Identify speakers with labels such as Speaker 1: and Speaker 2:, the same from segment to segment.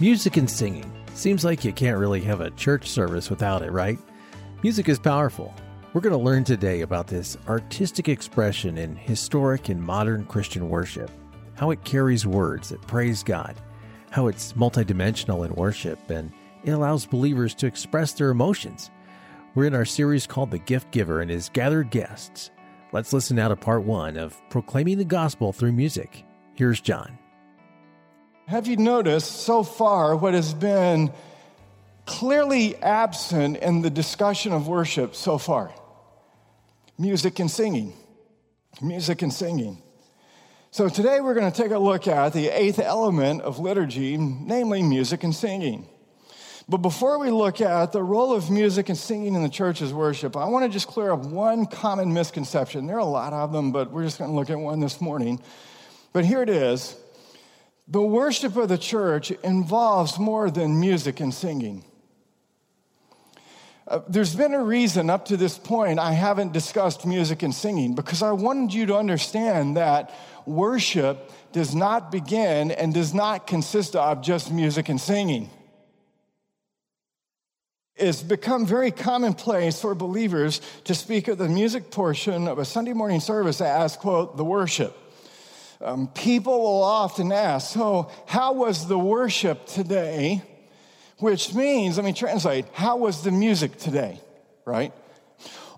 Speaker 1: Music and singing. Seems like you can't really have a church service without it, right? Music is powerful. We're going to learn today about this artistic expression in historic and modern Christian worship, how it carries words that praise God, how it's multidimensional in worship, and it allows believers to express their emotions. We're in our series called The Gift Giver and his gathered guests. Let's listen now to part one of Proclaiming the Gospel through Music. Here's John.
Speaker 2: Have you noticed so far what has been clearly absent in the discussion of worship so far? Music and singing. Music and singing. So today we're going to take a look at the eighth element of liturgy, namely music and singing. But before we look at the role of music and singing in the church's worship, I want to just clear up one common misconception. There are a lot of them, but we're just going to look at one this morning. But here it is the worship of the church involves more than music and singing. Uh, there's been a reason up to this point I haven't discussed music and singing because I wanted you to understand that worship does not begin and does not consist of just music and singing. It's become very commonplace for believers to speak of the music portion of a Sunday morning service as, quote, the worship. Um, people will often ask, so how was the worship today? Which means, let me translate, how was the music today, right?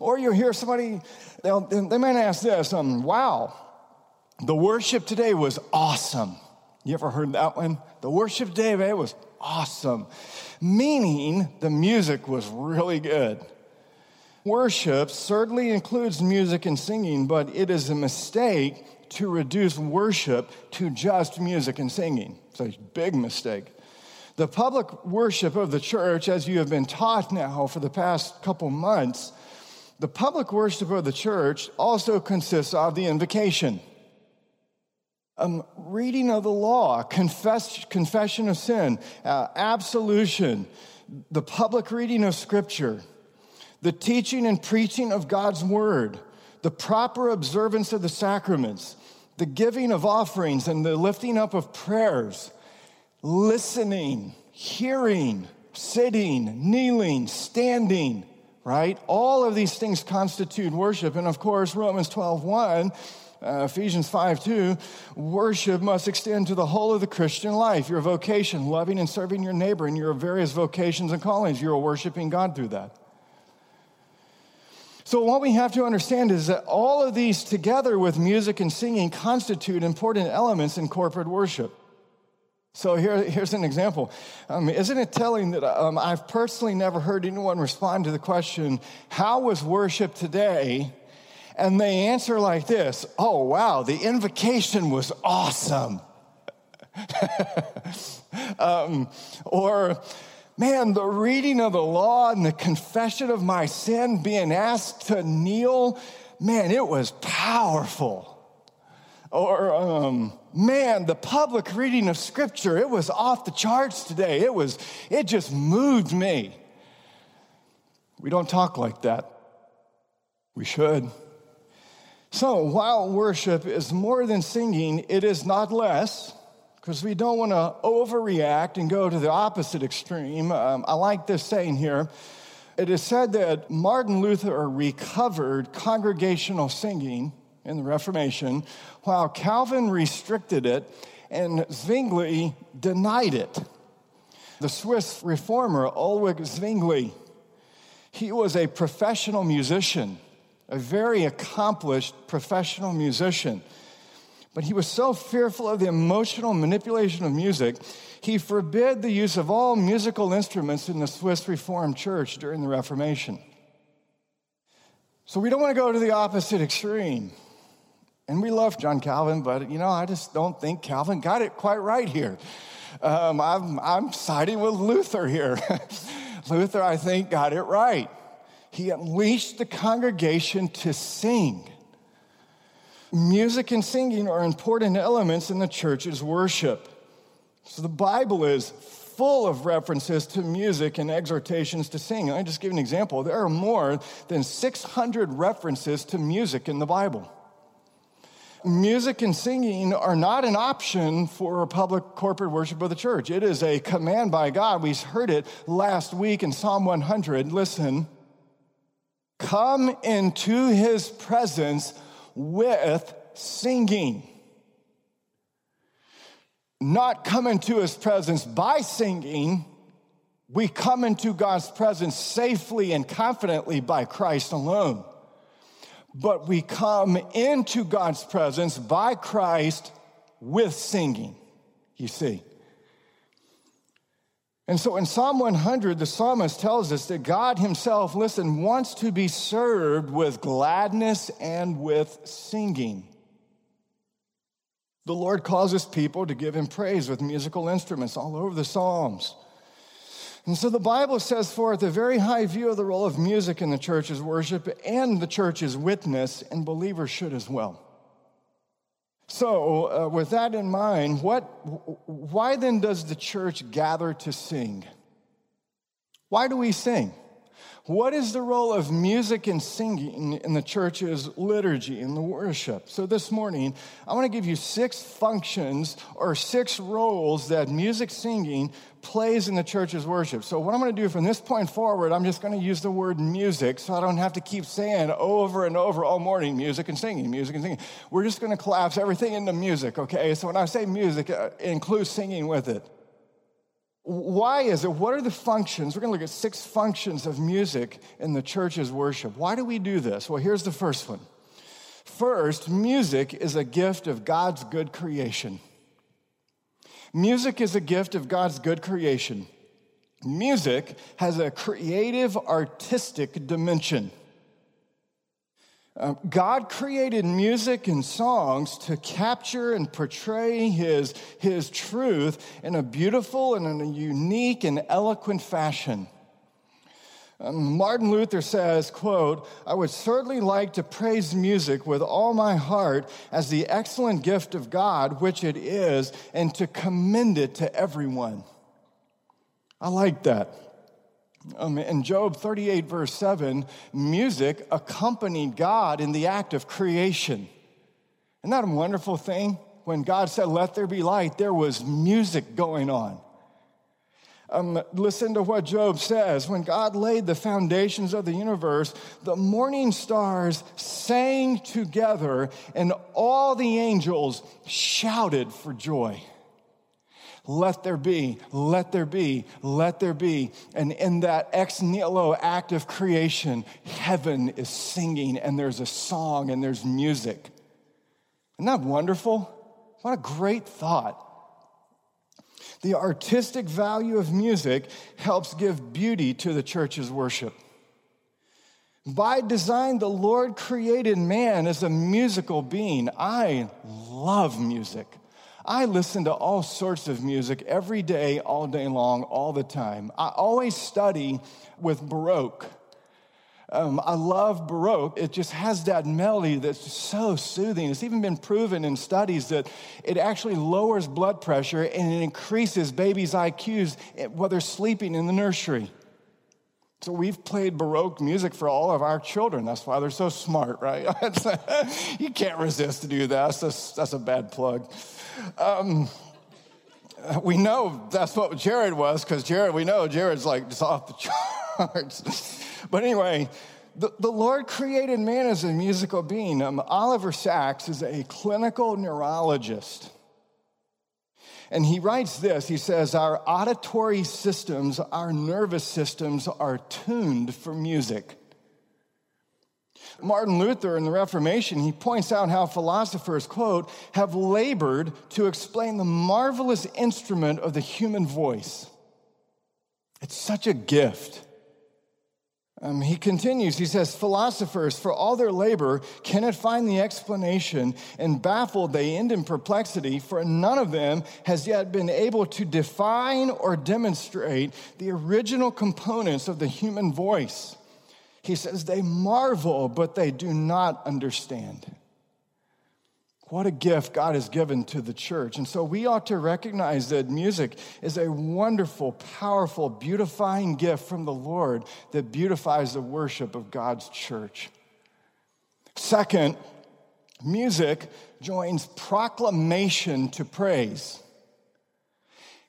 Speaker 2: Or you'll hear somebody, they might ask this, um, wow, the worship today was awesome. You ever heard that one? The worship today it was awesome. Meaning the music was really good. Worship certainly includes music and singing, but it is a mistake to reduce worship to just music and singing. It's a big mistake. The public worship of the church, as you have been taught now for the past couple months, the public worship of the church also consists of the invocation, um, reading of the law, confess, confession of sin, uh, absolution, the public reading of scripture, the teaching and preaching of God's word, the proper observance of the sacraments, the giving of offerings and the lifting up of prayers, listening, hearing, sitting, kneeling, standing, right? All of these things constitute worship. And of course, Romans 12 1, uh, Ephesians 5 2, worship must extend to the whole of the Christian life. Your vocation, loving and serving your neighbor and your various vocations and callings, you're worshiping God through that. So, what we have to understand is that all of these, together with music and singing, constitute important elements in corporate worship. So, here, here's an example. Um, isn't it telling that um, I've personally never heard anyone respond to the question, How was worship today? And they answer like this Oh, wow, the invocation was awesome. um, or, man, the reading of the law and the confession of my sin, being asked to kneel, man, it was powerful. Or, um, man, the public reading of scripture, it was off the charts today. It was, it just moved me. We don't talk like that. We should. So, while worship is more than singing, it is not less because we don't want to overreact and go to the opposite extreme. Um, I like this saying here. It is said that Martin Luther recovered congregational singing in the Reformation, while Calvin restricted it and Zwingli denied it. The Swiss reformer Ulrich Zwingli, he was a professional musician, a very accomplished professional musician. But he was so fearful of the emotional manipulation of music, he forbid the use of all musical instruments in the Swiss Reformed Church during the Reformation. So we don't want to go to the opposite extreme. And we love John Calvin, but you know, I just don't think Calvin got it quite right here. Um, I'm, I'm siding with Luther here. Luther, I think, got it right. He unleashed the congregation to sing. Music and singing are important elements in the church's worship. So the Bible is full of references to music and exhortations to sing. I'll just give an example. There are more than 600 references to music in the Bible. music and singing are not an option for public corporate worship of the church. It is a command by God. We heard it last week in Psalm 100. Listen, come into his presence with singing. Not come into his presence by singing. We come into God's presence safely and confidently by Christ alone but we come into God's presence by Christ with singing, you see. And so in Psalm 100, the psalmist tells us that God himself, listen, wants to be served with gladness and with singing. The Lord causes people to give him praise with musical instruments all over the Psalms. And so the Bible says forth a very high view of the role of music in the church's worship and the church's witness, and believers should as well. So, uh, with that in mind, what, why then does the church gather to sing? Why do we sing? What is the role of music and singing in the church's liturgy, in the worship? So, this morning, I want to give you six functions or six roles that music singing plays in the church's worship. So, what I'm going to do from this point forward, I'm just going to use the word music so I don't have to keep saying over and over all morning music and singing, music and singing. We're just going to collapse everything into music, okay? So, when I say music, uh, it includes singing with it. Why is it? What are the functions? We're going to look at six functions of music in the church's worship. Why do we do this? Well, here's the first one. First, music is a gift of God's good creation. Music is a gift of God's good creation. Music has a creative, artistic dimension. Um, God created music and songs to capture and portray his, his truth in a beautiful and in a unique and eloquent fashion. Martin Luther says, quote, I would certainly like to praise music with all my heart as the excellent gift of God, which it is, and to commend it to everyone. I like that. Um, in Job 38, verse 7, music accompanied God in the act of creation. Isn't that a wonderful thing? When God said, Let there be light, there was music going on. Um, listen to what Job says. When God laid the foundations of the universe, the morning stars sang together, and all the angels shouted for joy. Let there be, let there be, let there be. And in that ex nihilo act of creation, heaven is singing and there's a song and there's music. Isn't that wonderful? What a great thought. The artistic value of music helps give beauty to the church's worship. By design, the Lord created man as a musical being. I love music. I listen to all sorts of music every day, all day long, all the time. I always study with Baroque. Um, I love Baroque. It just has that melody that's so soothing. It's even been proven in studies that it actually lowers blood pressure and it increases babies' IQs while they're sleeping in the nursery. So we've played Baroque music for all of our children. That's why they're so smart, right? you can't resist to do that. That's, that's a bad plug. Um, we know that's what Jared was because Jared, we know Jared's like just off the charts. But anyway, the, the Lord created man as a musical being. Um, Oliver Sacks is a clinical neurologist. And he writes this he says, Our auditory systems, our nervous systems are tuned for music. Martin Luther in the Reformation, he points out how philosophers, quote, have labored to explain the marvelous instrument of the human voice. It's such a gift. Um, he continues, he says, philosophers, for all their labor, cannot find the explanation, and baffled they end in perplexity, for none of them has yet been able to define or demonstrate the original components of the human voice. He says, they marvel, but they do not understand. What a gift God has given to the church. And so we ought to recognize that music is a wonderful, powerful, beautifying gift from the Lord that beautifies the worship of God's church. Second, Music joins proclamation to praise.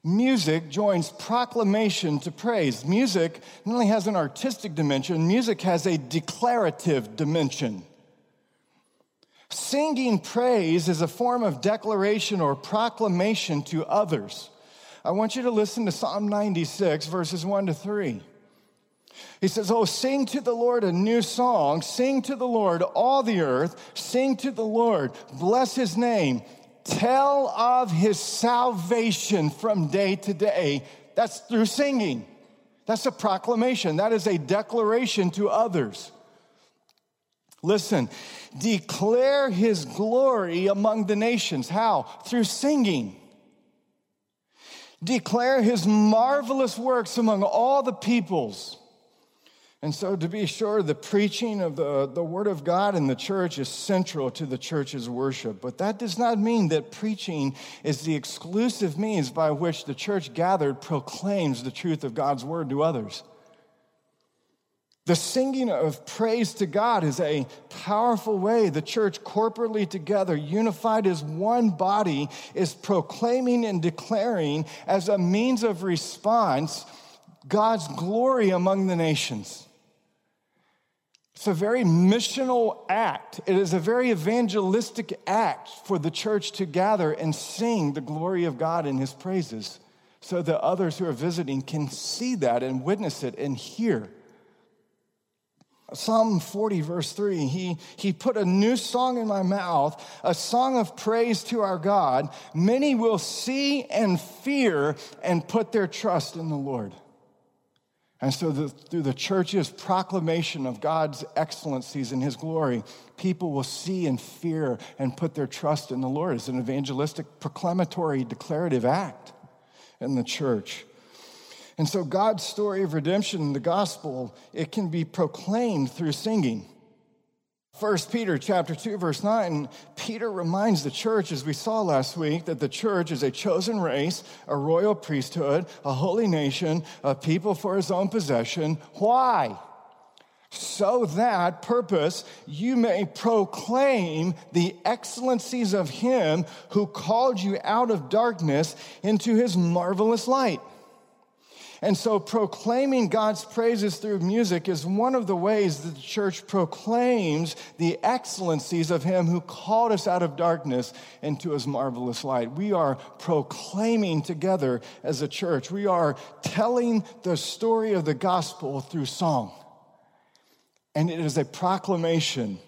Speaker 2: Music joins proclamation to praise. Music not only has an artistic dimension, music has a declarative dimension. Singing praise is a form of declaration or proclamation to others. I want you to listen to Psalm 96, verses 1 to 3. He says, Oh, sing to the Lord a new song. Sing to the Lord, all the earth. Sing to the Lord. Bless his name. Tell of his salvation from day to day. That's through singing. That's a proclamation. That is a declaration to others. Listen, declare his glory among the nations. How? Through singing. Declare his marvelous works among all the peoples. And so, to be sure, the preaching of the, the Word of God in the church is central to the church's worship. But that does not mean that preaching is the exclusive means by which the church gathered proclaims the truth of God's Word to others. The singing of praise to God is a powerful way the church, corporately together, unified as one body, is proclaiming and declaring as a means of response God's glory among the nations. It's a very missional act. It is a very evangelistic act for the church to gather and sing the glory of God in his praises so that others who are visiting can see that and witness it and hear. Psalm 40, verse 3, he, he put a new song in my mouth, a song of praise to our God. Many will see and fear and put their trust in the Lord. And so, the, through the church's proclamation of God's excellencies and his glory, people will see and fear and put their trust in the Lord. It's an evangelistic, proclamatory, declarative act in the church. And so, God's story of redemption, the gospel, it can be proclaimed through singing. 1 Peter chapter 2 verse 9 Peter reminds the church as we saw last week that the church is a chosen race, a royal priesthood, a holy nation, a people for his own possession. Why? So that purpose you may proclaim the excellencies of him who called you out of darkness into his marvelous light. And so proclaiming God's praises through music is one of the ways that the church proclaims the excellencies of Him who called us out of darkness into His marvelous light. We are proclaiming together as a church. We are telling the story of the gospel through song. And it is a proclamation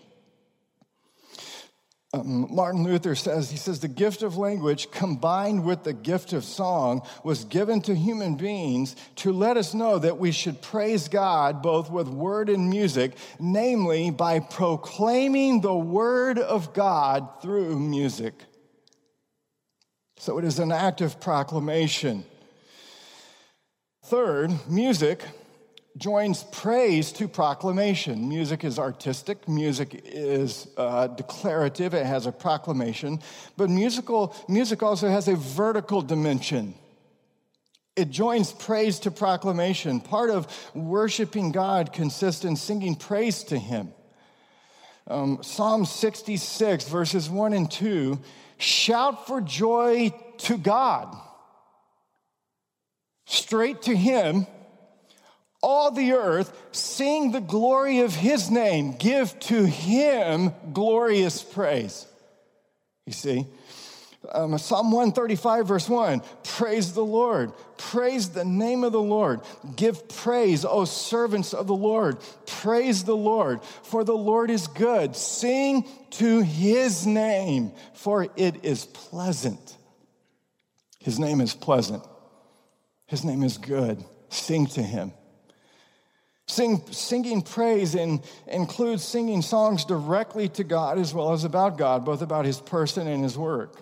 Speaker 2: um, Martin Luther says, he says, the gift of language combined with the gift of song was given to human beings to let us know that we should praise God both with word and music, namely by proclaiming the word of God through music. So it is an act of proclamation. Third, music joins praise to proclamation. Music is artistic, music is uh, declarative, it has a proclamation, but musical, music also has a vertical dimension. It joins praise to proclamation. Part of worshiping God consists in singing praise to Him. Um, Psalm 66, verses 1 and 2 shout for joy to God, straight to Him all the earth, sing the glory of his name, give to him glorious praise. You see? Um, Psalm 135, verse 1 Praise the Lord. Praise the name of the Lord. Give praise, O servants of the Lord. Praise the Lord, for the Lord is good. Sing to his name, for it is pleasant. His name is pleasant. His name is good. Sing to him. Sing, singing praise in, includes singing songs directly to God as well as about God, both about his person and his work.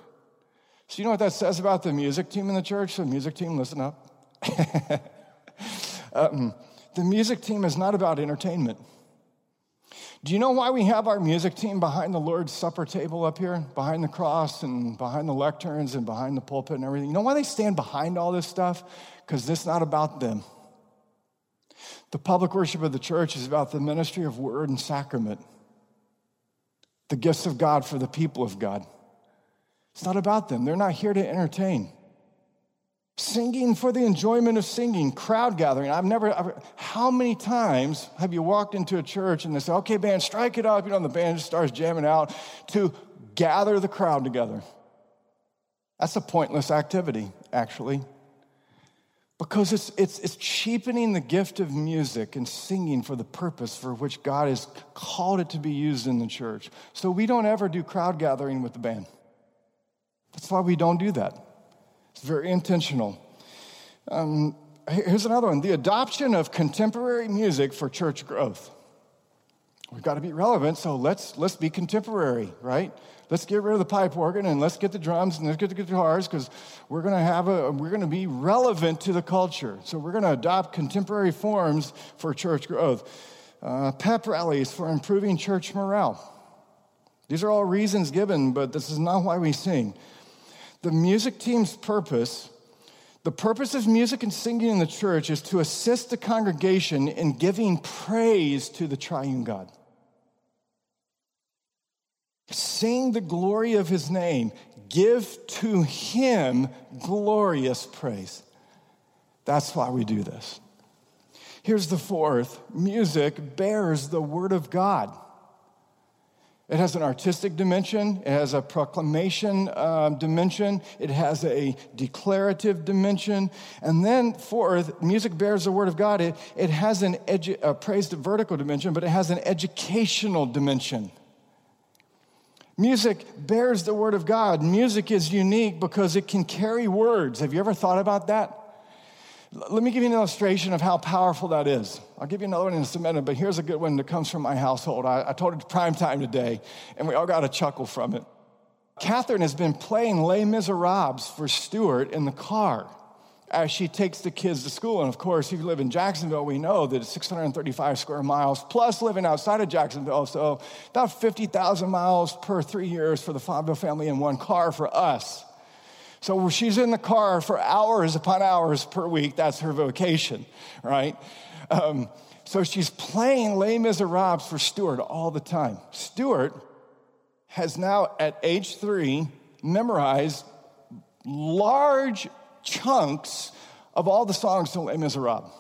Speaker 2: So, you know what that says about the music team in the church? The music team, listen up. um, the music team is not about entertainment. Do you know why we have our music team behind the Lord's Supper table up here, behind the cross and behind the lecterns and behind the pulpit and everything? You know why they stand behind all this stuff? Because this is not about them. The public worship of the church is about the ministry of word and sacrament. the gifts of God for the people of God. It's not about them, they're not here to entertain. Singing for the enjoyment of singing, crowd gathering. I've never, I've, how many times have you walked into a church and they say, okay, band, strike it up? You know, the band just starts jamming out to gather the crowd together. That's a pointless activity, actually, because it's, it's, it's cheapening the gift of music and singing for the purpose for which God has called it to be used in the church. So we don't ever do crowd gathering with the band. That's why we don't do that. It's very intentional. Um, here's another one the adoption of contemporary music for church growth. We've got to be relevant, so let's, let's be contemporary, right? Let's get rid of the pipe organ and let's get the drums and let's get the guitars because we're going to have a we're going to be relevant to the culture. So we're going to adopt contemporary forms for church growth. Uh, pep rallies for improving church morale. These are all reasons given, but this is not why we sing. The music team's purpose, the purpose of music and singing in the church is to assist the congregation in giving praise to the triune God. Sing the glory of his name. Give to him glorious praise. That's why we do this. Here's the fourth music bears the word of God. It has an artistic dimension, it has a proclamation um, dimension, it has a declarative dimension. And then, fourth, music bears the word of God. It, it has an edu- a praised vertical dimension, but it has an educational dimension. Music bears the word of God. Music is unique because it can carry words. Have you ever thought about that? Let me give you an illustration of how powerful that is. I'll give you another one in a minute, but here's a good one that comes from my household. I, I told it prime time today, and we all got a chuckle from it. Catherine has been playing Les Miserables for Stuart in the car as she takes the kids to school. And of course, if you live in Jacksonville, we know that it's 635 square miles, plus living outside of Jacksonville. So about 50,000 miles per three years for the Fonville family in one car for us. So she's in the car for hours upon hours per week. That's her vocation, right? Um, so she's playing Les Miserables for Stuart all the time. Stuart has now, at age three, memorized large chunks of all the songs to Les Miserables.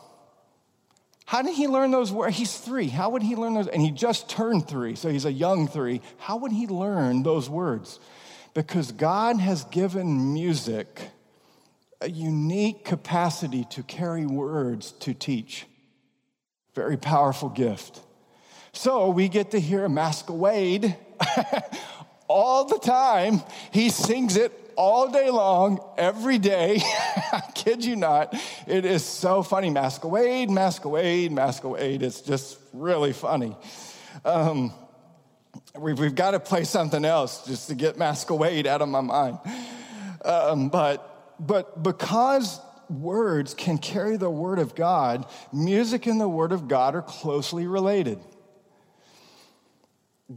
Speaker 2: How did he learn those words? He's three. How would he learn those? And he just turned three, so he's a young three. How would he learn those words? because God has given music a unique capacity to carry words to teach. Very powerful gift. So we get to hear Masquerade all the time. He sings it all day long, every day. I kid you not. It is so funny. Masquerade, masquerade, masquerade. It's just really funny. Um, We've, we've got to play something else just to get Masquerade out of my mind. Um, but, but because words can carry the word of God, music and the word of God are closely related.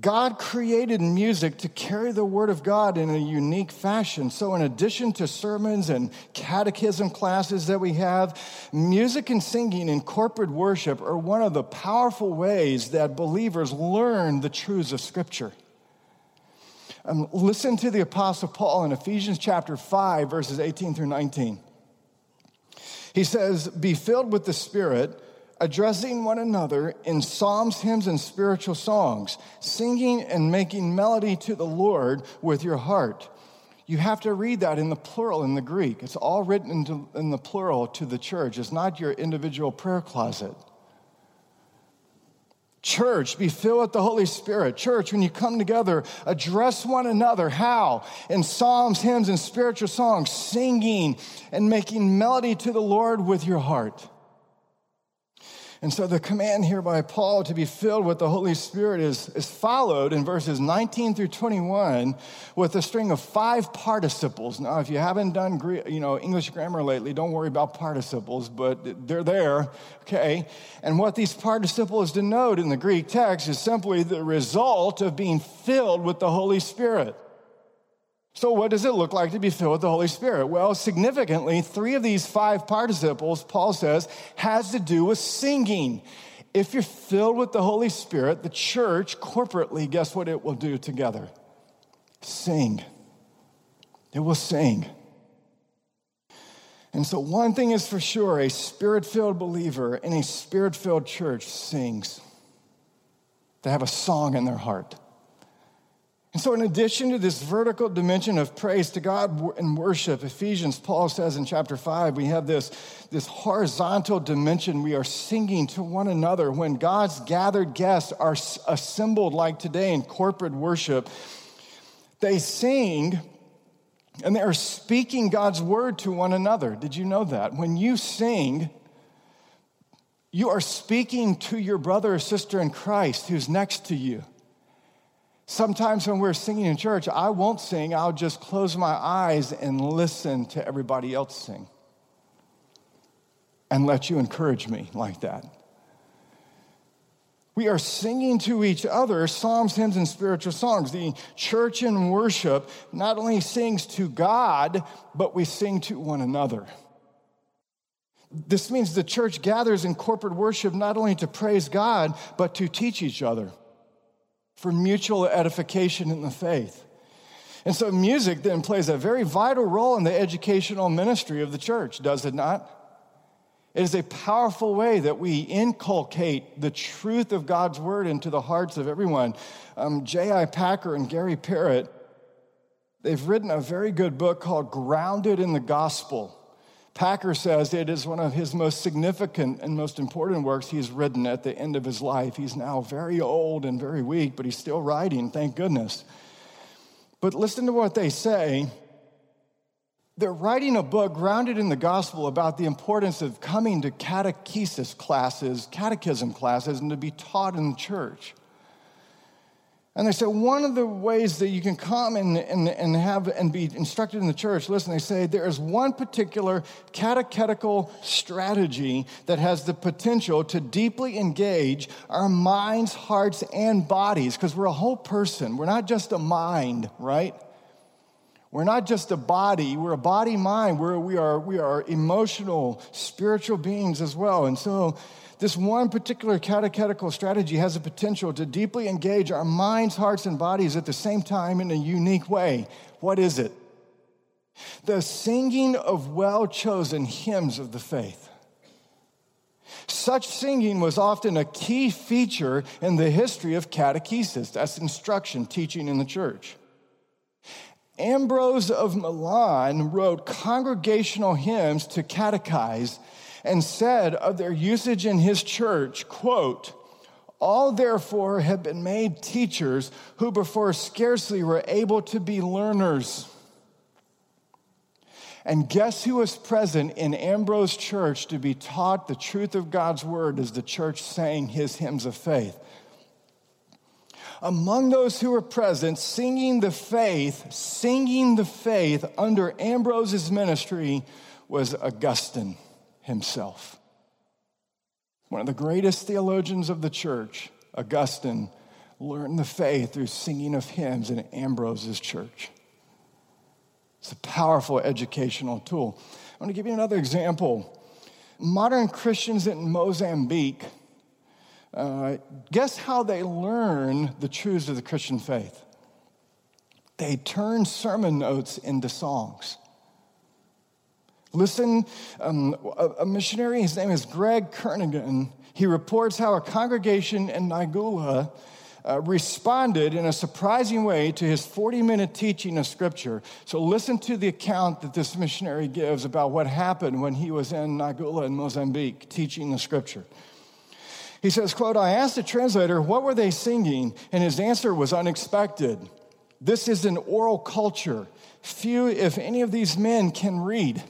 Speaker 2: God created music to carry the Word of God in a unique fashion. So, in addition to sermons and catechism classes that we have, music and singing in corporate worship are one of the powerful ways that believers learn the truths of Scripture. Um, listen to the Apostle Paul in Ephesians chapter 5, verses 18 through 19. He says, Be filled with the Spirit addressing one another in psalms, hymns, and spiritual songs, singing and making melody to the Lord with your heart. You have to read that in the plural in the Greek. It's all written in the plural to the church. It's not your individual prayer closet. Church, be filled with the Holy Spirit. Church, when you come together, address one another. How? In psalms, hymns, and spiritual songs, singing and making melody to the Lord with your heart. And so the command here by Paul to be filled with the Holy Spirit is, is followed in verses 19 through 21 with a string of five participles. Now, if you haven't done you know, English grammar lately, don't worry about participles, but they're there, okay? And what these participles denote in the Greek text is simply the result of being filled with the Holy Spirit. So, what does it look like to be filled with the Holy Spirit? Well, significantly, three of these five participles, Paul says, has to do with singing. If you're filled with the Holy Spirit, the church corporately, guess what it will do together? Sing. It will sing. And so, one thing is for sure a spirit filled believer in a spirit filled church sings. They have a song in their heart. And so, in addition to this vertical dimension of praise to God and worship, Ephesians, Paul says in chapter 5, we have this, this horizontal dimension. We are singing to one another. When God's gathered guests are assembled, like today in corporate worship, they sing and they are speaking God's word to one another. Did you know that? When you sing, you are speaking to your brother or sister in Christ who's next to you. Sometimes when we're singing in church, I won't sing, I'll just close my eyes and listen to everybody else sing and let you encourage me like that. We are singing to each other psalms, hymns, and spiritual songs. The church in worship not only sings to God, but we sing to one another. This means the church gathers in corporate worship not only to praise God, but to teach each other for mutual edification in the faith. And so, music then plays a very vital role in the educational ministry of the church, does it not? It is a powerful way that we inculcate the truth of God's word into the hearts of everyone. Um, J.I. Packer and Gary Parrett, they've written a very good book called Grounded in the Gospel. Packer says it is one of his most significant and most important works he's written at the end of his life. He's now very old and very weak, but he's still writing, thank goodness. But listen to what they say they're writing a book grounded in the gospel about the importance of coming to catechesis classes, catechism classes, and to be taught in the church. And they said, one of the ways that you can come and, and, and have and be instructed in the church, listen, they say there is one particular catechetical strategy that has the potential to deeply engage our minds, hearts, and bodies, because we're a whole person. We're not just a mind, right? We're not just a body, we're a body mind, we're, we, are, we are emotional, spiritual beings as well. And so, this one particular catechetical strategy has the potential to deeply engage our minds, hearts, and bodies at the same time in a unique way. What is it? The singing of well chosen hymns of the faith. Such singing was often a key feature in the history of catechesis, that's instruction, teaching in the church. Ambrose of Milan wrote congregational hymns to catechize and said of their usage in his church, quote, all therefore have been made teachers who before scarcely were able to be learners. And guess who was present in Ambrose Church to be taught the truth of God's word as the church sang his hymns of faith? among those who were present, singing the faith, singing the faith under Ambrose's ministry was Augustine himself. One of the greatest theologians of the church, Augustine, learned the faith through singing of hymns in Ambrose's church. It's a powerful educational tool. I want to give you another example. Modern Christians in Mozambique uh, guess how they learn the truths of the Christian faith? They turn sermon notes into songs. Listen, um, a, a, missionary, his name is Greg Kernaghan, he reports how a congregation in Nagoula uh, responded in a surprising way to his 40 minute teaching of Scripture. So, listen to the account that this missionary gives about what happened when he was in Nagoula in Mozambique teaching the Scripture. He says, quote, I asked the translator, what were they singing? And his answer was unexpected. This is an oral culture. Few, if any of these men can read.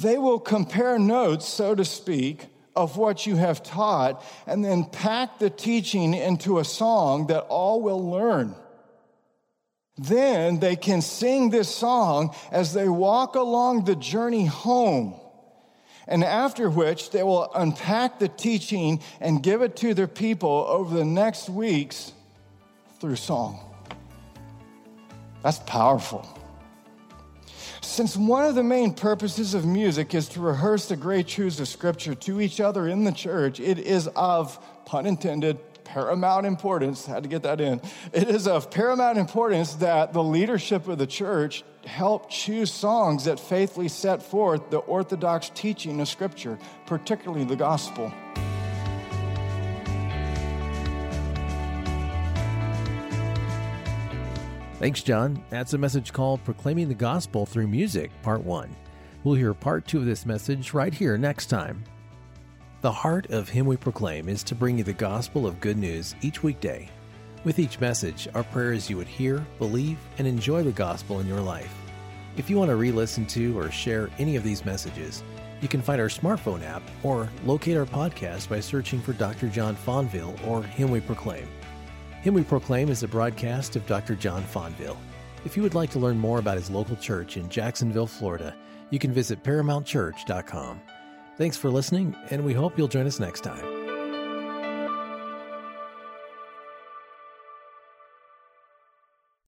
Speaker 2: They will compare notes, so to speak, of what you have taught and then pack the teaching into a song that all will learn. Then they can sing this song as they walk along the journey home and after which they will unpack the teaching and give it to their people over the next weeks through song. That's powerful. Since one of the main purposes of music is to rehearse the great truths of Scripture to each other in the church, it is of, pun intended, paramount importance, had to get that in. It is of paramount importance that the leadership of the church help choose songs that faithfully set forth the orthodox teaching of Scripture, particularly the gospel.
Speaker 1: Thanks, John. That's a message called Proclaiming the Gospel Through Music, Part 1. We'll hear Part 2 of this message right here next time. The heart of Him We Proclaim is to bring you the gospel of good news each weekday. With each message, our prayer is you would hear, believe, and enjoy the gospel in your life. If you want to re listen to or share any of these messages, you can find our smartphone app or locate our podcast by searching for Dr. John Fonville or Him We Proclaim. Him We Proclaim is a broadcast of Dr. John Fonville. If you would like to learn more about his local church in Jacksonville, Florida, you can visit ParamountChurch.com. Thanks for listening, and we hope you'll join us next time.